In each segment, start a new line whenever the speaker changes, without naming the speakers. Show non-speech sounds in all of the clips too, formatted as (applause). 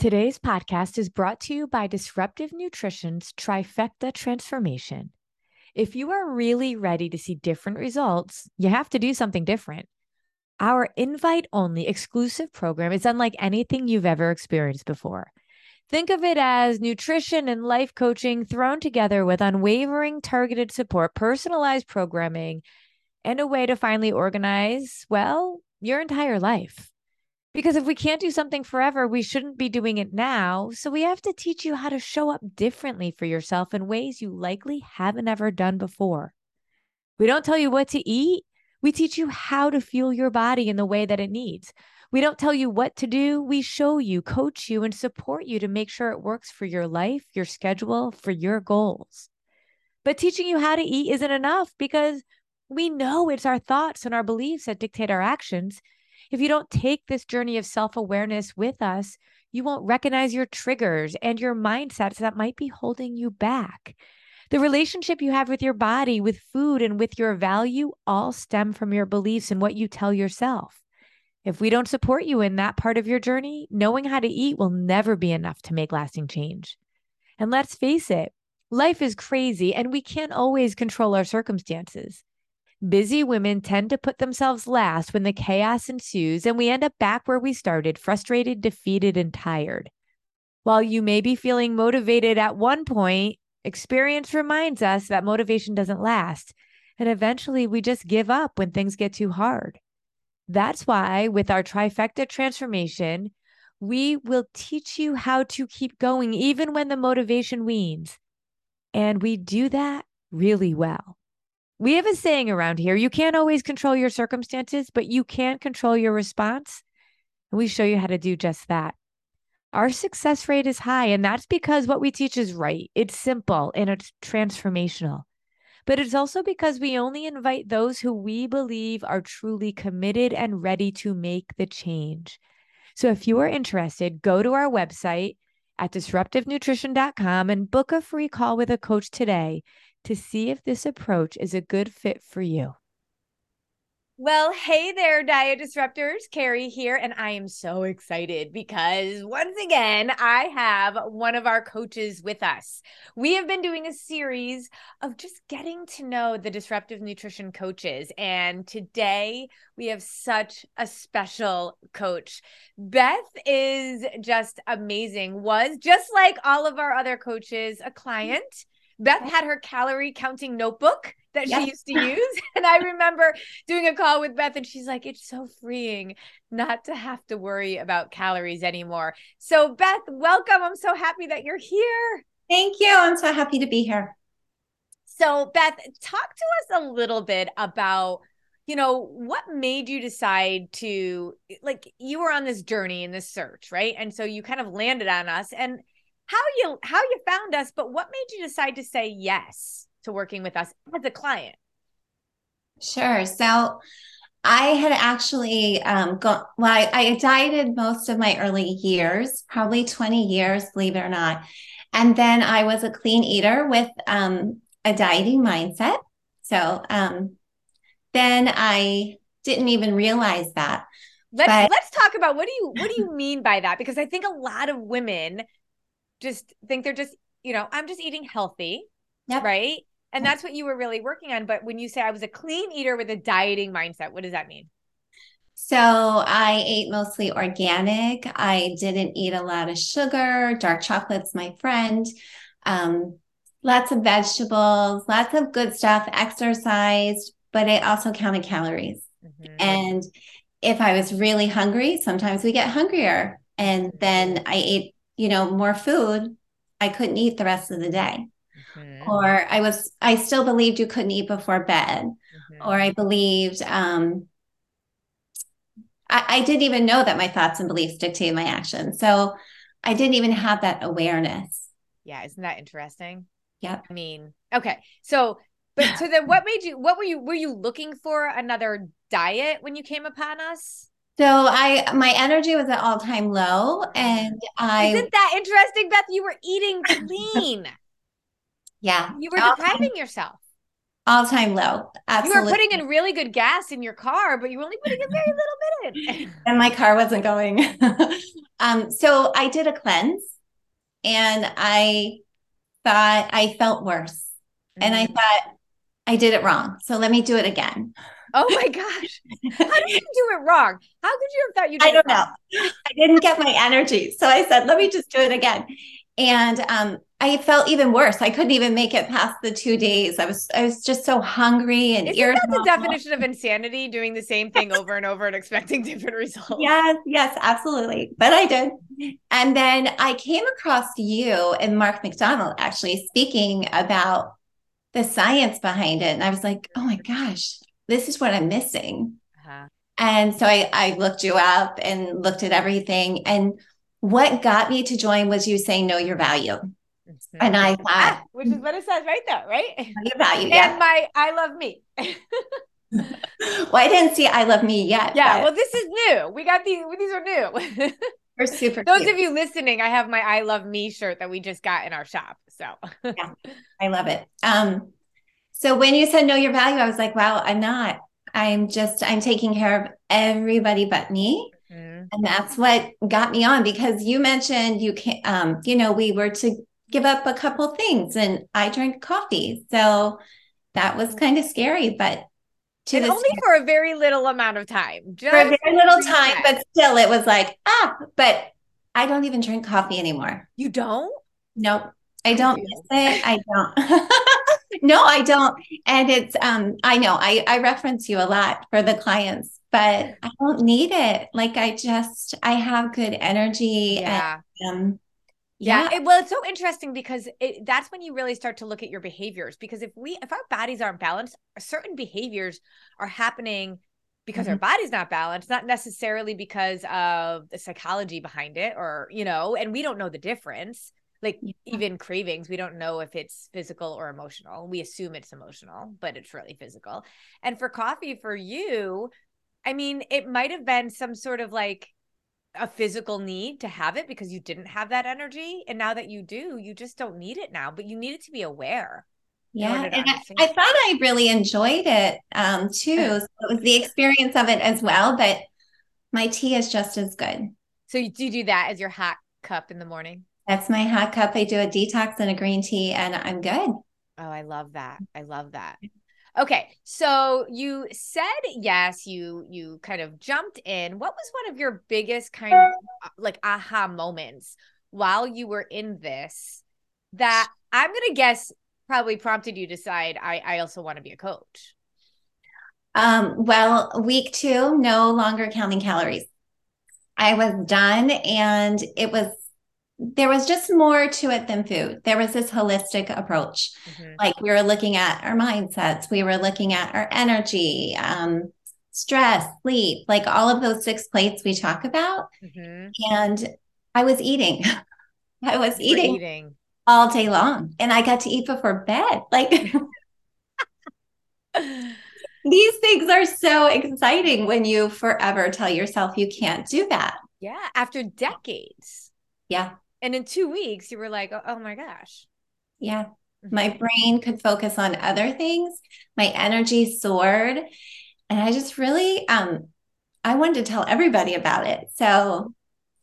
Today's podcast is brought to you by Disruptive Nutrition's Trifecta Transformation. If you are really ready to see different results, you have to do something different. Our invite only exclusive program is unlike anything you've ever experienced before. Think of it as nutrition and life coaching thrown together with unwavering targeted support, personalized programming, and a way to finally organize, well, your entire life. Because if we can't do something forever, we shouldn't be doing it now. So we have to teach you how to show up differently for yourself in ways you likely haven't ever done before. We don't tell you what to eat. We teach you how to fuel your body in the way that it needs. We don't tell you what to do. We show you, coach you, and support you to make sure it works for your life, your schedule, for your goals. But teaching you how to eat isn't enough because we know it's our thoughts and our beliefs that dictate our actions. If you don't take this journey of self awareness with us, you won't recognize your triggers and your mindsets that might be holding you back. The relationship you have with your body, with food, and with your value all stem from your beliefs and what you tell yourself. If we don't support you in that part of your journey, knowing how to eat will never be enough to make lasting change. And let's face it, life is crazy and we can't always control our circumstances. Busy women tend to put themselves last when the chaos ensues, and we end up back where we started, frustrated, defeated, and tired. While you may be feeling motivated at one point, experience reminds us that motivation doesn't last, and eventually we just give up when things get too hard. That's why, with our trifecta transformation, we will teach you how to keep going even when the motivation weans. And we do that really well. We have a saying around here you can't always control your circumstances, but you can control your response. And we show you how to do just that. Our success rate is high, and that's because what we teach is right. It's simple and it's transformational. But it's also because we only invite those who we believe are truly committed and ready to make the change. So if you are interested, go to our website at disruptivenutrition.com and book a free call with a coach today to see if this approach is a good fit for you. Well, hey there, Diet Disruptors. Carrie here, and I am so excited because once again, I have one of our coaches with us. We have been doing a series of just getting to know the disruptive nutrition coaches, and today we have such a special coach. Beth is just amazing, was just like all of our other coaches, a client Beth had her calorie counting notebook that she used to use. (laughs) And I remember doing a call with Beth, and she's like, it's so freeing not to have to worry about calories anymore. So, Beth, welcome. I'm so happy that you're here.
Thank you. I'm so happy to be here.
So, Beth, talk to us a little bit about you know what made you decide to like you were on this journey in this search right and so you kind of landed on us and how you how you found us, but what made you decide to say yes to working with us as a client?
Sure. So I had actually um, gone, well, I, I dieted most of my early years, probably 20 years, believe it or not. And then I was a clean eater with um, a dieting mindset. So um, then I didn't even realize that.
Let's but, let's talk about what do you what do you (laughs) mean by that? Because I think a lot of women just think they're just, you know, I'm just eating healthy. Yep. Right. And that's what you were really working on. But when you say I was a clean eater with a dieting mindset, what does that mean?
So I ate mostly organic. I didn't eat a lot of sugar. Dark chocolate's my friend. Um, lots of vegetables, lots of good stuff, exercised, but I also counted calories. Mm-hmm. And if I was really hungry, sometimes we get hungrier. And then I ate, you know, more food. I couldn't eat the rest of the day. Mm-hmm. Or I was, I still believed you couldn't eat before bed. Mm-hmm. Or I believed, um, I, I didn't even know that my thoughts and beliefs dictate my actions. So I didn't even have that awareness.
Yeah. Isn't that interesting?
Yeah.
I mean, okay. So, but so then (laughs) what made you, what were you, were you looking for another diet when you came upon us?
So I, my energy was at all time low and I.
Isn't that interesting, Beth? You were eating clean. (laughs)
yeah.
You were depriving yourself
all time low.
Absolutely. You were putting in really good gas in your car, but you were only putting a very little bit in. (laughs) (laughs)
and my car wasn't going. um, so I did a cleanse and I thought I felt worse. Mm-hmm. And I mm. thought I did it wrong. So let me do it again.
Oh my gosh. How did you do it wrong? How could you have thought you did
I don't know. I didn't get my energy. So I said, let me just do it again. And um, I felt even worse. I couldn't even make it past the two days. I was I was just so hungry and
Isn't irritable. that the definition of insanity? Doing the same thing over and over and expecting different results.
Yes, yes, absolutely. But I did. And then I came across you and Mark McDonald actually speaking about the science behind it. And I was like, oh my gosh, this is what I'm missing. Uh-huh. And so I, I looked you up and looked at everything. And what got me to join was you saying know your value. Mm-hmm. And I thought, ah,
which is what it says right there, right?
Your value, (laughs)
yeah. And my I love me. (laughs)
well, I didn't see I love me yet.
Yeah, well, this is new. We got these. These are new. (laughs)
We're super.
Those cute. of you listening, I have my I love me shirt that we just got in our shop. So
yeah, I love it. Um, so when you said know your value, I was like, wow, I'm not. I'm just I'm taking care of everybody but me. Mm-hmm. And that's what got me on because you mentioned you can um, you know, we were to give up a couple things and I drank coffee. So that was kind of scary, but
to and only for a very little amount of time.
Just for a very little time, but still it was like, ah, but I don't even drink coffee anymore.
You don't?
Nope. I don't miss it. I don't. (laughs) no, I don't. And it's um, I know I, I reference you a lot for the clients, but I don't need it. Like I just I have good energy
yeah. and um yeah. yeah. It, well, it's so interesting because it, that's when you really start to look at your behaviors. Because if we, if our bodies aren't balanced, certain behaviors are happening because mm-hmm. our body's not balanced, not necessarily because of the psychology behind it, or you know, and we don't know the difference. Like yeah. even cravings, we don't know if it's physical or emotional. We assume it's emotional, but it's really physical. And for coffee, for you, I mean, it might have been some sort of like a physical need to have it because you didn't have that energy. And now that you do you just don't need it now but you need it to be aware.
Yeah and I, I, thought i really enjoyed it um too. So it was the experience of it as well but my tea is just as good.
So you do you do that as your hot cup in the morning
that's my hot cup i do a detox and a green tea and i'm good oh
i love that i love that Okay, so you said yes, you you kind of jumped in. What was one of your biggest kind of uh, like aha moments while you were in this that I'm going to guess probably prompted you to decide I I also want to be a coach?
Um, well, week 2, no longer counting calories. I was done and it was there was just more to it than food. There was this holistic approach. Mm-hmm. Like we were looking at our mindsets, we were looking at our energy, um, stress, sleep, like all of those six plates we talk about. Mm-hmm. And I was eating. (laughs) I was eating, eating all day long. And I got to eat before bed. Like (laughs) these things are so exciting when you forever tell yourself you can't do that.
Yeah. After decades.
Yeah.
And in two weeks, you were like, oh, oh my gosh.
Yeah. Mm-hmm. My brain could focus on other things. My energy soared. And I just really um I wanted to tell everybody about it. So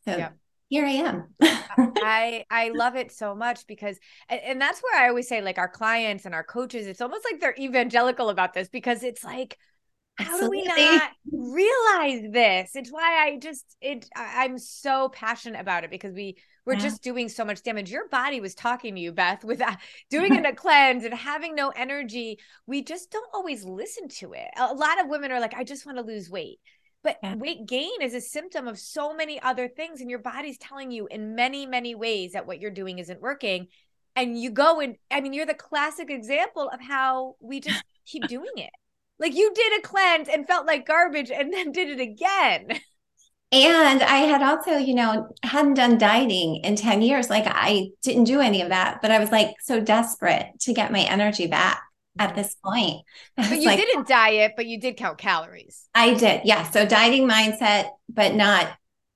so yep. here I am. (laughs)
I I love it so much because and that's where I always say like our clients and our coaches, it's almost like they're evangelical about this because it's like How do we not realize this? It's why I just it I'm so passionate about it because we we're yeah. just doing so much damage. Your body was talking to you, Beth, with uh, (laughs) doing it a cleanse and having no energy. We just don't always listen to it. A lot of women are like, I just want to lose weight. But yeah. weight gain is a symptom of so many other things, and your body's telling you in many, many ways that what you're doing isn't working. And you go and I mean, you're the classic example of how we just (laughs) keep doing it. Like you did a cleanse and felt like garbage and (laughs) then did it again.
And I had also, you know, hadn't done dieting in 10 years. Like I didn't do any of that, but I was like so desperate to get my energy back at this point.
But you
like,
didn't diet, but you did count calories.
I did. Yeah. So dieting mindset, but not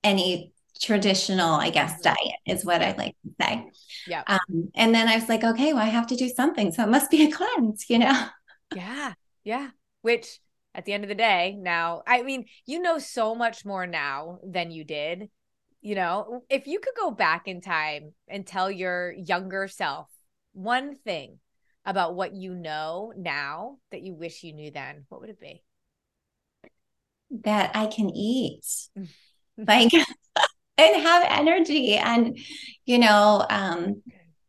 any traditional, I guess, mm-hmm. diet is what I like to say.
Yeah.
Um, and then I was like, okay, well, I have to do something. So it must be a cleanse, you know?
Yeah. Yeah which at the end of the day, now, I mean, you know so much more now than you did. You know, if you could go back in time and tell your younger self one thing about what you know now that you wish you knew then, what would it be?
That I can eat. (laughs) like (laughs) and have energy and you know um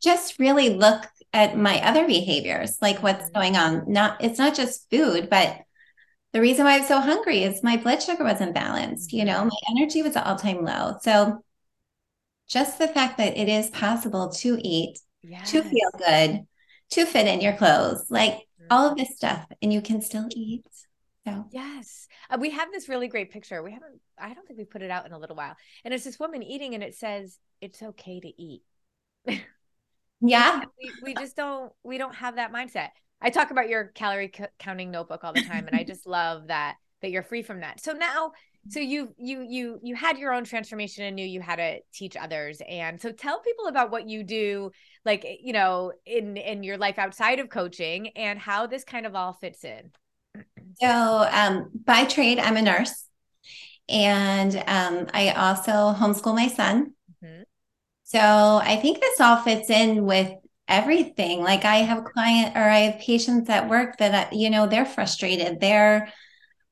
just really look at my other behaviors, like what's mm-hmm. going on. Not it's not just food, but the reason why I'm so hungry is my blood sugar wasn't balanced. You know, mm-hmm. my energy was all time low. So just the fact that it is possible to eat, yes. to feel good, to fit in your clothes, like mm-hmm. all of this stuff, and you can still eat. So
yes, uh, we have this really great picture. We haven't. I don't think we put it out in a little while, and it's this woman eating, and it says it's okay to eat. (laughs)
Yeah.
We, we just don't we don't have that mindset. I talk about your calorie c- counting notebook all the time and I just (laughs) love that that you're free from that. So now so you you you you had your own transformation and knew you had to teach others and so tell people about what you do like you know in in your life outside of coaching and how this kind of all fits in
so um by trade i'm a nurse and um i also homeschool my son mm-hmm. So I think this all fits in with everything. Like I have a client or I have patients at work that, you know, they're frustrated. They're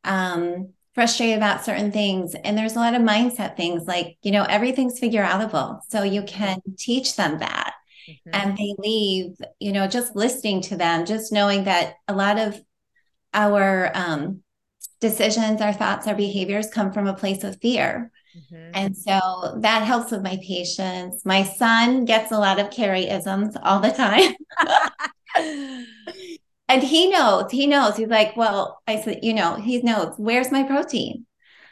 um, frustrated about certain things. And there's a lot of mindset things like, you know, everything's figure outable. So you can teach them that. Mm-hmm. And they leave, you know, just listening to them, just knowing that a lot of our um, decisions, our thoughts, our behaviors come from a place of fear. Mm-hmm. And so that helps with my patients. My son gets a lot of Carrie-isms all the time. (laughs) and he knows, he knows. He's like, well, I said, you know, he knows, where's my protein?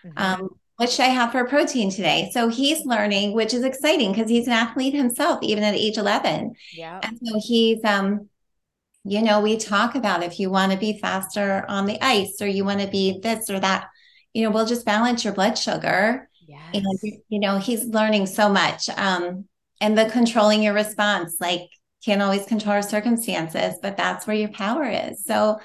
Mm-hmm. Um, what should I have for protein today? So he's learning, which is exciting because he's an athlete himself, even at age 11.
Yeah.
And so he's, um, you know, we talk about if you want to be faster on the ice or you want to be this or that, you know, we'll just balance your blood sugar Yes. And, you know, he's learning so much. Um, and the controlling your response, like can't always control our circumstances, but that's where your power is. So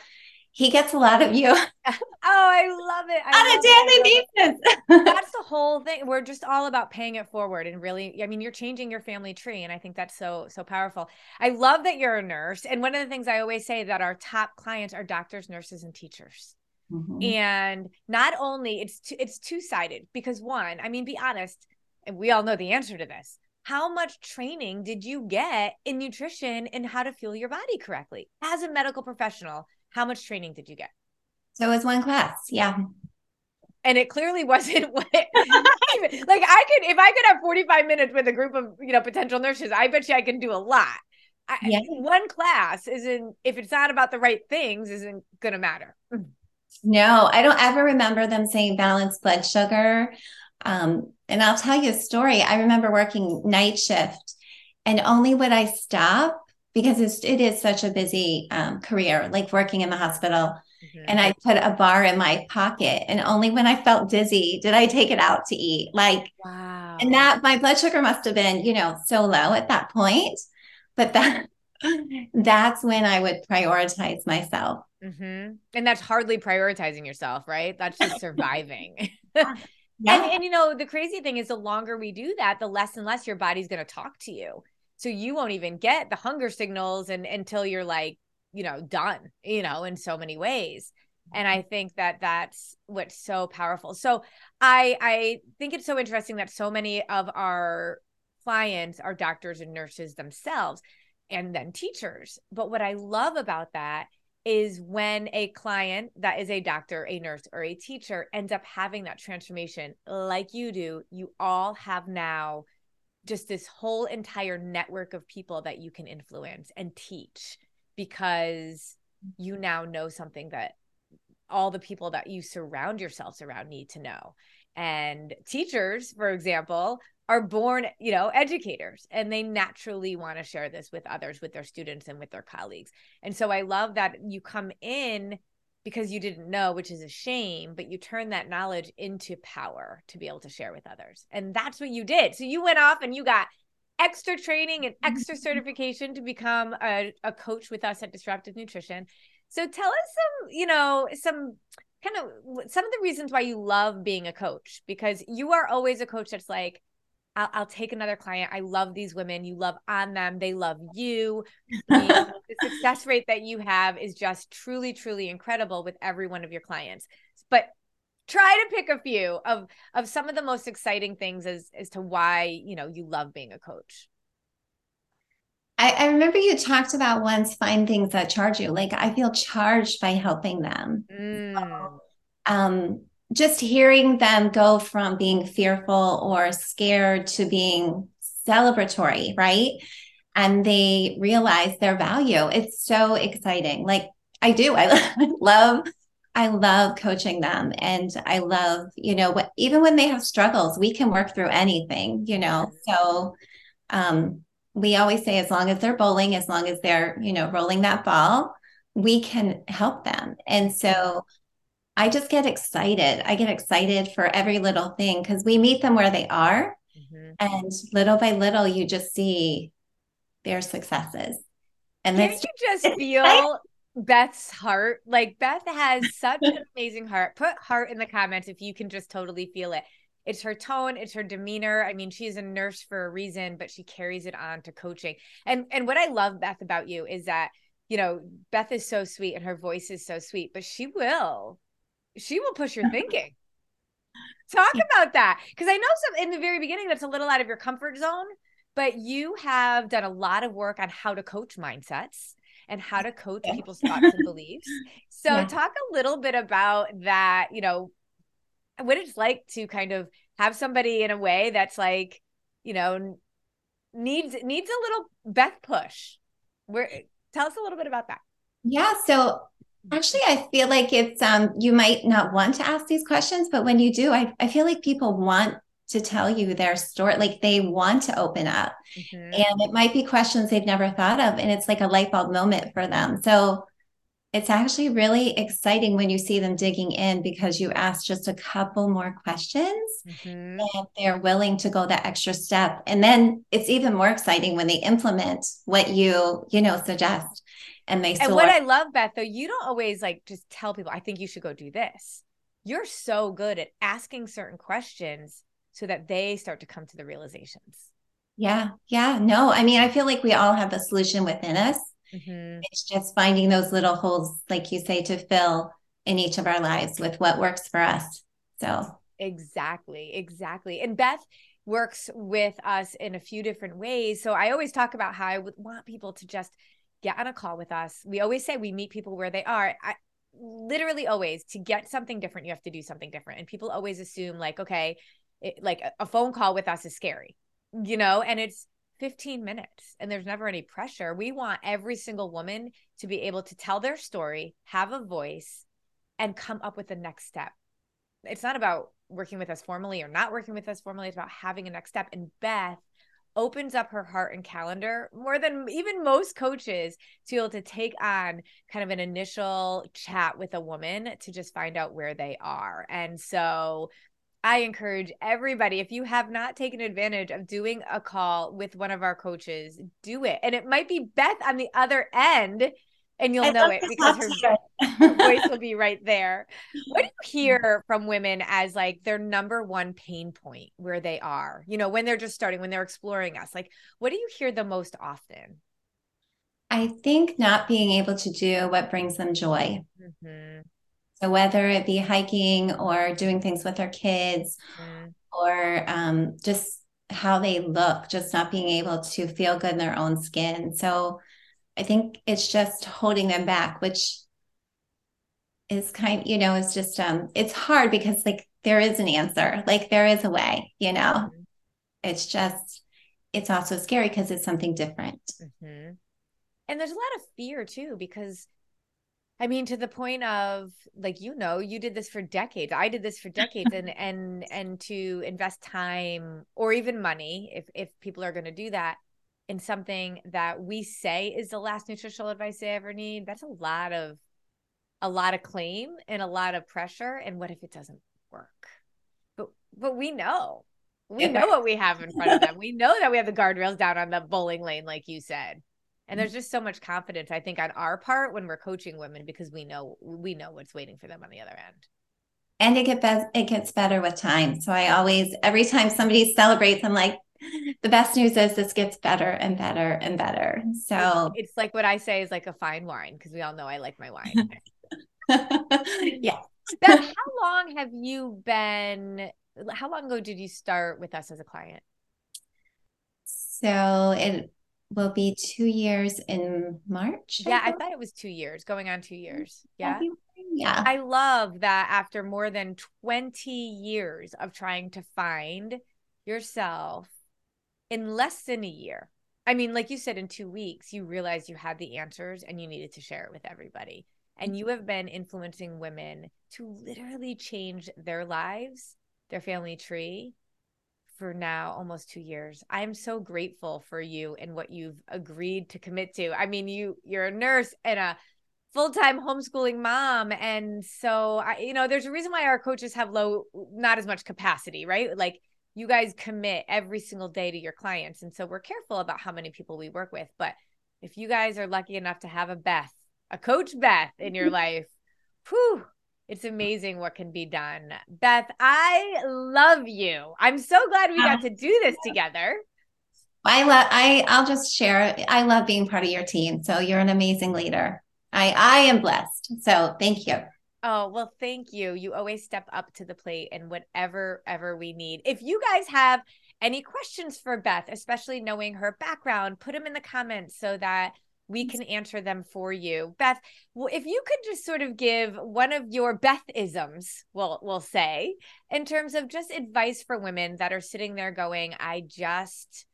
he gets a lot of you. (laughs) (laughs) oh,
I love it.
I On a daily basis. (laughs)
that's the whole thing. We're just all about paying it forward and really, I mean, you're changing your family tree. And I think that's so, so powerful. I love that you're a nurse. And one of the things I always say that our top clients are doctors, nurses, and teachers. Mm-hmm. And not only it's t- it's two sided because one, I mean, be honest, and we all know the answer to this. How much training did you get in nutrition and how to fuel your body correctly as a medical professional? How much training did you get?
So it was one class, yeah.
And it clearly wasn't (laughs) what like I could if I could have 45 minutes with a group of you know potential nurses, I bet you I can do a lot. I, yeah. One class isn't if it's not about the right things isn't gonna matter.
No, I don't ever remember them saying balanced blood sugar. Um, and I'll tell you a story. I remember working night shift, and only would I stop because it's, it is such a busy um, career, like working in the hospital. Mm-hmm. And I put a bar in my pocket, and only when I felt dizzy did I take it out to eat. Like, wow. And that my blood sugar must have been, you know, so low at that point. But that that's when I would prioritize myself.
Mm-hmm. And that's hardly prioritizing yourself, right? That's just surviving. (laughs) (laughs) yeah. and, and, you know, the crazy thing is the longer we do that, the less and less your body's going to talk to you. So you won't even get the hunger signals and until you're like, you know, done, you know, in so many ways. and i think that that's what's so powerful so i i think it's so interesting that so many of our clients are doctors and nurses themselves and then teachers but what i love about that is when a client that is a doctor, a nurse, or a teacher ends up having that transformation like you do, you all have now just this whole entire network of people that you can influence and teach because you mm-hmm. now know something that all the people that you surround yourselves around need to know. And teachers, for example, are born, you know, educators and they naturally want to share this with others, with their students and with their colleagues. And so I love that you come in because you didn't know, which is a shame, but you turn that knowledge into power to be able to share with others. And that's what you did. So you went off and you got extra training and extra (laughs) certification to become a, a coach with us at Disruptive Nutrition. So tell us some, you know, some kind of some of the reasons why you love being a coach because you are always a coach that's like I'll, I'll, take another client. I love these women. You love on them. They love you. (laughs) the, the success rate that you have is just truly, truly incredible with every one of your clients. But try to pick a few of of some of the most exciting things as as to why you know you love being a coach.
I, I remember you talked about once find things that charge you. Like I feel charged by helping them. Mm. So, um, just hearing them go from being fearful or scared to being celebratory, right? And they realize their value. It's so exciting. Like I do. I (laughs) love I love coaching them and I love, you know, what even when they have struggles, we can work through anything, you know. So um we always say as long as they're bowling, as long as they're, you know, rolling that ball, we can help them. And so I just get excited. I get excited for every little thing because we meet them where they are. Mm-hmm. And little by little, you just see their successes.
And then you just feel Beth's heart? Like Beth has such an amazing heart. Put heart in the comments if you can just totally feel it. It's her tone, it's her demeanor. I mean, she's a nurse for a reason, but she carries it on to coaching. And and what I love Beth about you is that, you know, Beth is so sweet and her voice is so sweet, but she will she will push your (laughs) thinking. Talk about that. Because I know some in the very beginning that's a little out of your comfort zone, but you have done a lot of work on how to coach mindsets and how to coach people's thoughts and (laughs) beliefs. So yeah. talk a little bit about that, you know, what it's like to kind of have somebody in a way that's like, you know, needs needs a little Beth push. Where tell us a little bit about that.
Yeah, so Actually, I feel like it's um you might not want to ask these questions, but when you do, I, I feel like people want to tell you their story, like they want to open up. Mm-hmm. And it might be questions they've never thought of. And it's like a light bulb moment for them. So it's actually really exciting when you see them digging in because you ask just a couple more questions mm-hmm. and they're willing to go that extra step. And then it's even more exciting when they implement what you, you know, suggest and they
and what I love, Beth, though, you don't always like just tell people, I think you should go do this. You're so good at asking certain questions so that they start to come to the realizations.
Yeah. Yeah. No, I mean, I feel like we all have a solution within us. Mm-hmm. It's just finding those little holes, like you say, to fill in each of our lives with what works for us. So,
exactly. Exactly. And Beth, works with us in a few different ways. So I always talk about how I would want people to just get on a call with us. We always say we meet people where they are. I, literally always to get something different, you have to do something different. And people always assume like, okay, it, like a phone call with us is scary, you know, and it's 15 minutes and there's never any pressure. We want every single woman to be able to tell their story, have a voice, and come up with the next step. It's not about working with us formally or not working with us formally. It's about having a next step. And Beth opens up her heart and calendar more than even most coaches to be able to take on kind of an initial chat with a woman to just find out where they are. And so I encourage everybody, if you have not taken advantage of doing a call with one of our coaches, do it. And it might be Beth on the other end and you'll I know it because her, her voice (laughs) will be right there. What do you hear from women as like their number one pain point where they are? You know, when they're just starting, when they're exploring us, like what do you hear the most often?
I think not being able to do what brings them joy. Mm-hmm. So whether it be hiking or doing things with their kids mm. or um, just how they look, just not being able to feel good in their own skin. So I think it's just holding them back, which is kind, you know, it's just um it's hard because like there is an answer, like there is a way, you know. Mm-hmm. It's just it's also scary because it's something different.
Mm-hmm. And there's a lot of fear too, because I mean, to the point of like you know, you did this for decades. I did this for decades, and (laughs) and and to invest time or even money, if if people are going to do that, in something that we say is the last nutritional advice they ever need, that's a lot of a lot of claim and a lot of pressure. And what if it doesn't work? But but we know. We know what we have in front of them. (laughs) We know that we have the guardrails down on the bowling lane, like you said. And there's just so much confidence, I think, on our part when we're coaching women because we know we know what's waiting for them on the other end
and it gets it gets better with time. So I always every time somebody celebrates, I'm like, the best news is this gets better and better and better. So
it's like what I say is like a fine wine because we all know I like my wine. (laughs)
yeah.
Beth, how long have you been? How long ago did you start with us as a client?
So it will be two years in March.
Yeah, I, I thought it was two years, going on two years. Yeah.
Yeah.
I love that after more than 20 years of trying to find yourself in less than a year. I mean, like you said, in two weeks, you realized you had the answers and you needed to share it with everybody. And you have been influencing women to literally change their lives, their family tree for now almost two years. I'm so grateful for you and what you've agreed to commit to. I mean, you you're a nurse and a full-time homeschooling mom and so I you know, there's a reason why our coaches have low not as much capacity, right? Like you guys commit every single day to your clients. And so we're careful about how many people we work with. But if you guys are lucky enough to have a Beth, a coach Beth in your (laughs) life, whew, it's amazing what can be done. Beth, I love you. I'm so glad we got ah. to do this together.
I love I I'll just share. I love being part of your team. So you're an amazing leader. I I am blessed. So thank you.
Oh, well, thank you. You always step up to the plate and whatever ever we need. If you guys have any questions for Beth, especially knowing her background, put them in the comments so that we can answer them for you. Beth, well, if you could just sort of give one of your Bethisms, we'll we'll say, in terms of just advice for women that are sitting there going, I just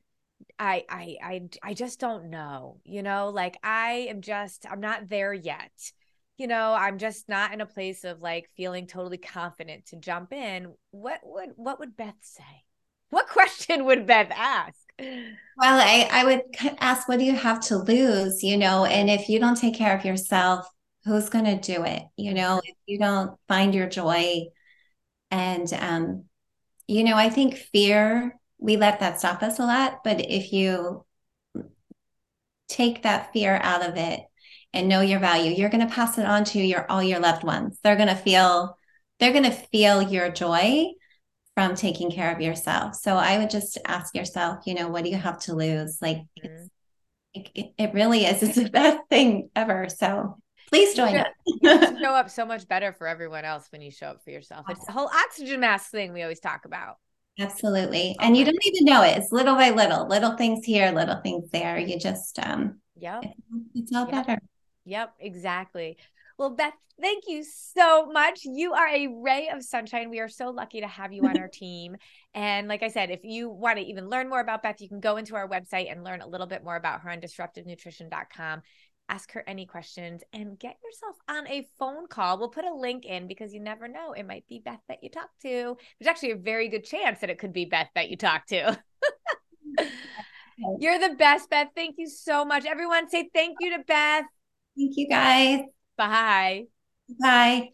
I I I I just don't know. You know, like I am just I'm not there yet you know, I'm just not in a place of like feeling totally confident to jump in, what would what would Beth say? What (laughs) question would Beth ask?
Well, I, I would ask, what do you have to lose? You know, and if you don't take care of yourself, who's going to do it? You know, if you don't find your joy. And, um, you know, I think fear, we let that stop us a lot. But if you take that fear out of it and know your value. You're going to pass it on to your all your loved ones. They're going to feel they're going to feel your joy from taking care of yourself. So i would just ask yourself you know what do you have to lose? Like mm-hmm. it, it, really is. It's the best thing ever. So please join us.
show up so much better for everyone else when you show up for yourself. It's the whole oxygen mask thing we always talk about.
Absolutely. And you don't even know it. It's little by little little things here little things there. You just um
yeah
it's all yep. better
Yep, exactly. Well, Beth, thank you so much. You are a ray of sunshine. We are so lucky to have you on our (laughs) team. And like I said, if you want to even learn more about Beth, you can go into our website and learn a little bit more about her on disruptivenutrition.com. Ask her any questions and get yourself on a phone call. We'll put a link in because you never know. It might be Beth that you talk to. There's actually a very good chance that it could be Beth that you talk to. (laughs) (laughs) You're the best, Beth. Thank you so much. Everyone say thank you to Beth.
Thank you guys.
Bye.
Bye.